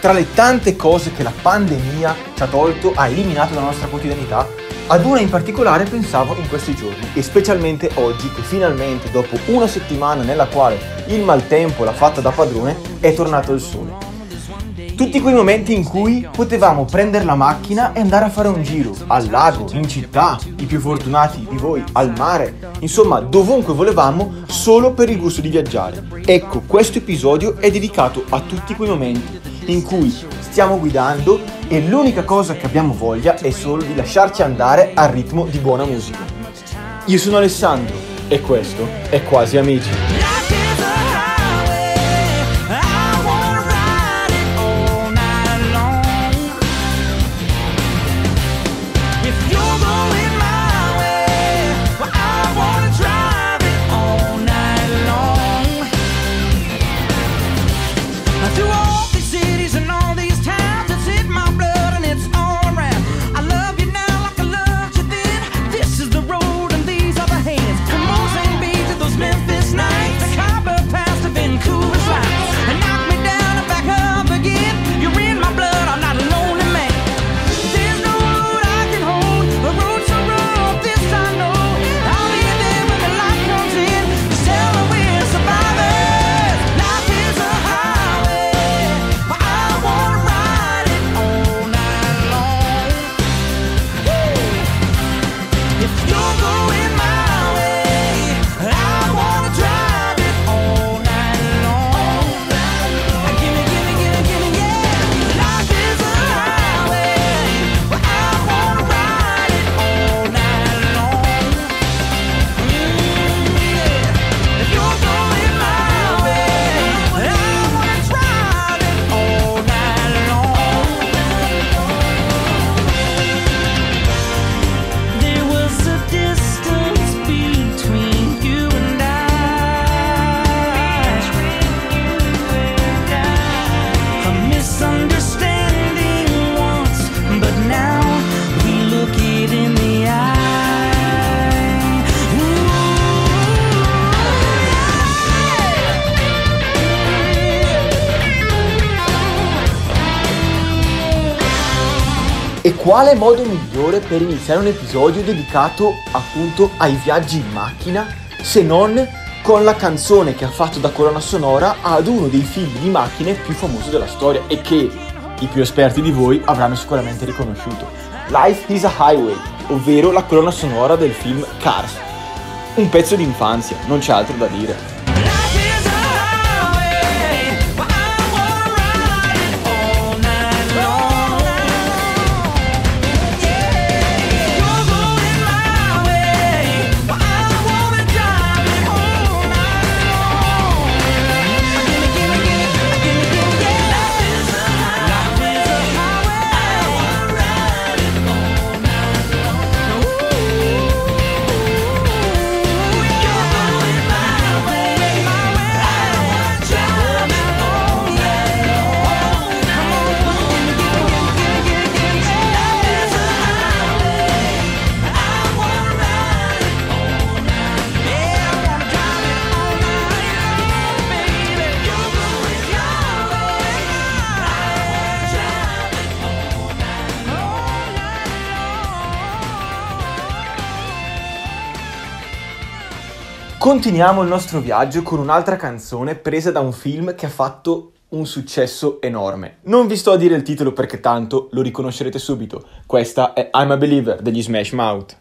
tra le tante cose che la pandemia ci ha tolto, ha eliminato dalla nostra quotidianità, ad una in particolare pensavo in questi giorni e specialmente oggi che finalmente dopo una settimana nella quale il maltempo l'ha fatta da padrone è tornato il sole. Tutti quei momenti in cui potevamo prendere la macchina e andare a fare un giro al lago, in città, i più fortunati di voi, al mare, insomma dovunque volevamo solo per il gusto di viaggiare. Ecco, questo episodio è dedicato a tutti quei momenti in cui stiamo guidando e l'unica cosa che abbiamo voglia è solo di lasciarci andare al ritmo di buona musica. Io sono Alessandro e questo è Quasi Amici. E quale modo migliore per iniziare un episodio dedicato appunto ai viaggi in macchina se non con la canzone che ha fatto da colonna sonora ad uno dei film di macchine più famosi della storia e che i più esperti di voi avranno sicuramente riconosciuto. Life is a Highway, ovvero la colonna sonora del film Cars. Un pezzo di infanzia, non c'è altro da dire. Continuiamo il nostro viaggio con un'altra canzone presa da un film che ha fatto un successo enorme. Non vi sto a dire il titolo perché tanto lo riconoscerete subito. Questa è I'm a Believer degli Smash Mouth.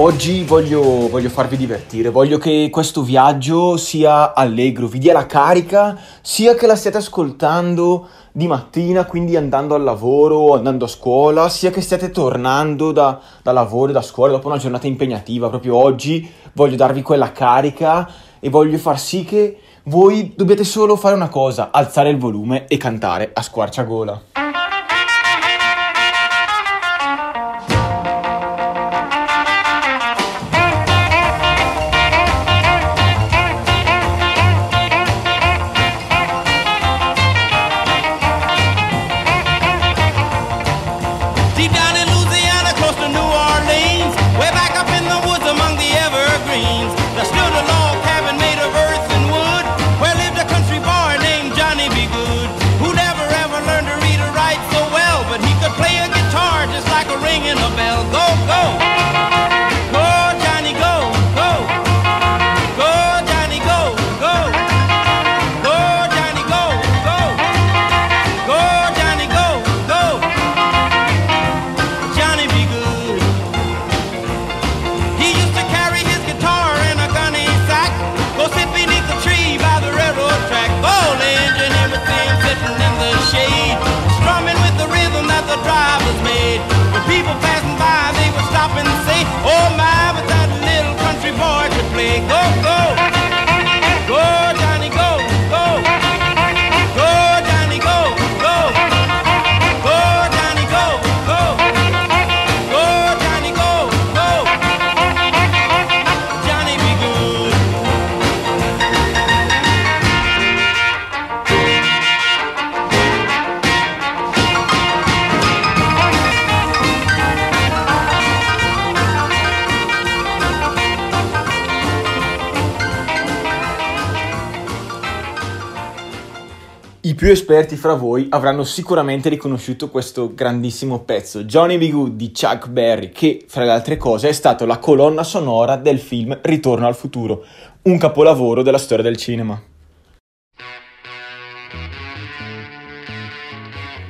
Oggi voglio, voglio, farvi divertire, voglio che questo viaggio sia allegro, vi dia la carica, sia che la stiate ascoltando di mattina, quindi andando al lavoro, andando a scuola, sia che stiate tornando da, da lavoro, da scuola, dopo una giornata impegnativa. Proprio oggi voglio darvi quella carica e voglio far sì che voi dobbiate solo fare una cosa, alzare il volume e cantare a squarciagola. Più esperti fra voi avranno sicuramente riconosciuto questo grandissimo pezzo, Johnny B. Good di Chuck Berry, che fra le altre cose è stato la colonna sonora del film Ritorno al futuro, un capolavoro della storia del cinema.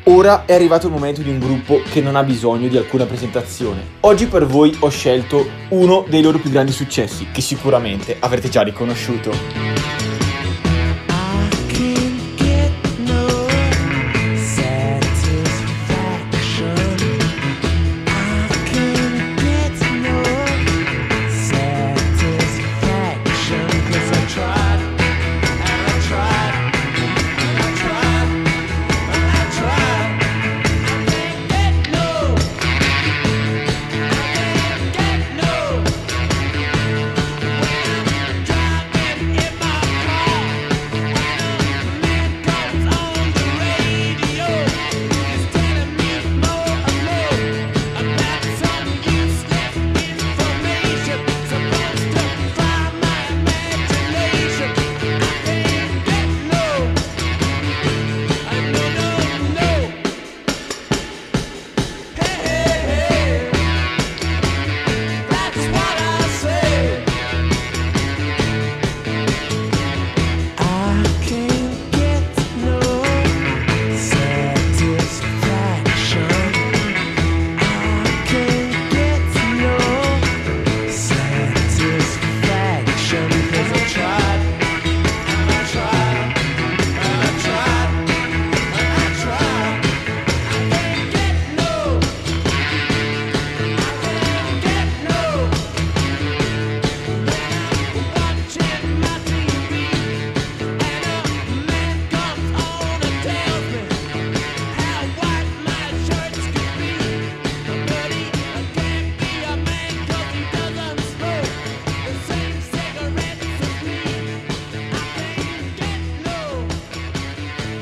Ora è arrivato il momento di un gruppo che non ha bisogno di alcuna presentazione. Oggi per voi ho scelto uno dei loro più grandi successi, che sicuramente avrete già riconosciuto.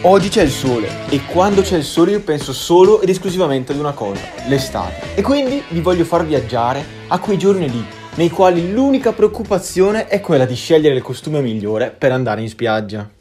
Oggi c'è il sole e quando c'è il sole io penso solo ed esclusivamente ad una cosa, l'estate. E quindi vi voglio far viaggiare a quei giorni lì, nei quali l'unica preoccupazione è quella di scegliere il costume migliore per andare in spiaggia.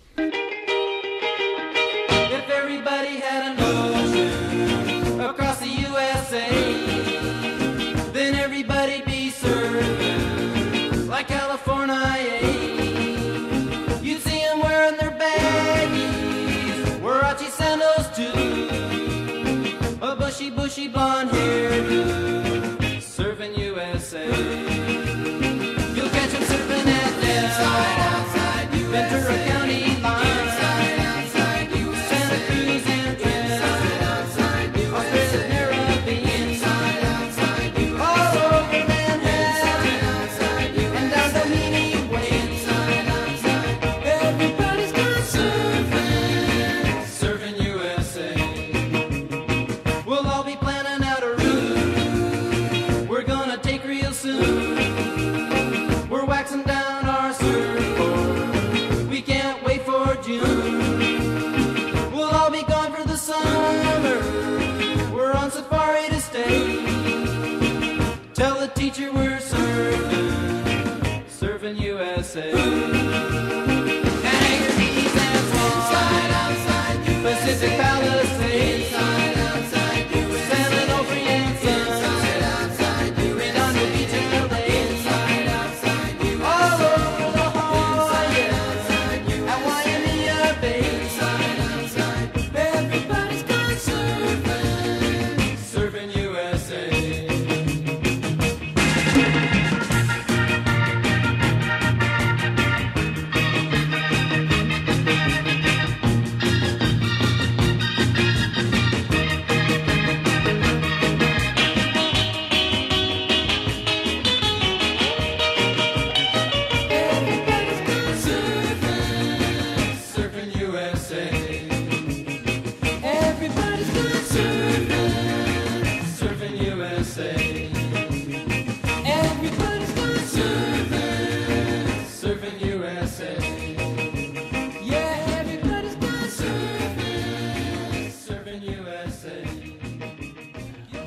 we're serving, serving USA. And hangers, and swans, outside, outside, Pacific Palace.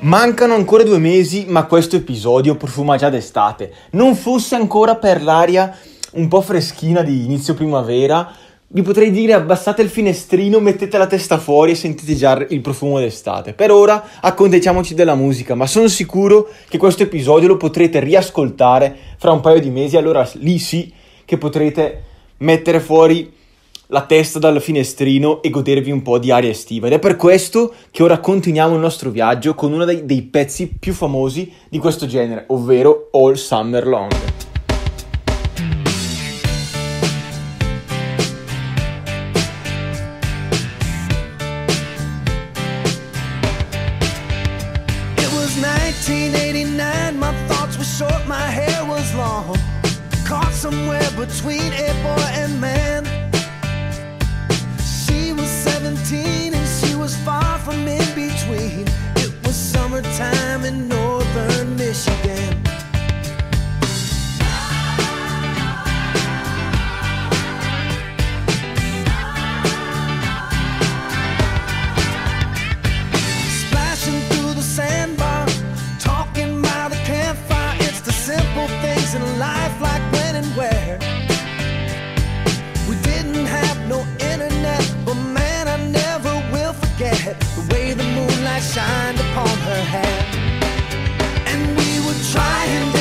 Mancano ancora due mesi, ma questo episodio profuma già d'estate. Non fosse ancora per l'aria un po' freschina di inizio primavera, vi potrei dire abbassate il finestrino, mettete la testa fuori e sentite già il profumo d'estate. Per ora accontentiamoci della musica, ma sono sicuro che questo episodio lo potrete riascoltare fra un paio di mesi, allora lì sì che potrete mettere fuori la testa dal finestrino e godervi un po' di aria estiva. Ed è per questo che ora continuiamo il nostro viaggio con uno dei, dei pezzi più famosi di questo genere, ovvero All Summer Long. It was 1989, my thoughts were short, my hair was long. Caught somewhere between a boy and man. And she was far from in between. It was summertime in northern Michigan. Forget the way the moonlight shined upon her hair. And we were trying different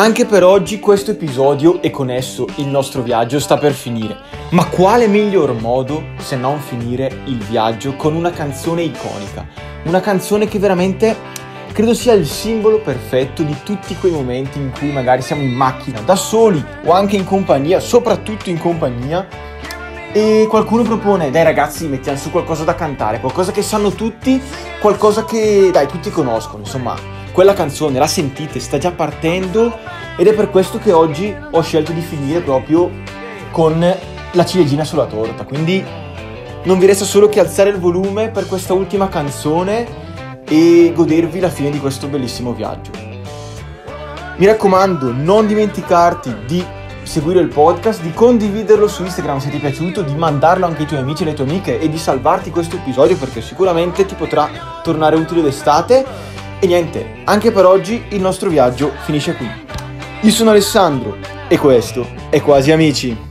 Anche per oggi questo episodio e con esso il nostro viaggio sta per finire. Ma quale miglior modo se non finire il viaggio con una canzone iconica? Una canzone che veramente credo sia il simbolo perfetto di tutti quei momenti in cui magari siamo in macchina, da soli o anche in compagnia, soprattutto in compagnia, e qualcuno propone, dai ragazzi mettiamo su qualcosa da cantare, qualcosa che sanno tutti, qualcosa che dai tutti conoscono, insomma quella canzone, la sentite, sta già partendo ed è per questo che oggi ho scelto di finire proprio con la ciliegina sulla torta. Quindi non vi resta solo che alzare il volume per questa ultima canzone e godervi la fine di questo bellissimo viaggio. Mi raccomando, non dimenticarti di seguire il podcast, di condividerlo su Instagram se ti è piaciuto, di mandarlo anche ai tuoi amici e alle tue amiche e di salvarti questo episodio perché sicuramente ti potrà tornare utile d'estate e niente, anche per oggi il nostro viaggio finisce qui. Io sono Alessandro e questo è Quasi Amici.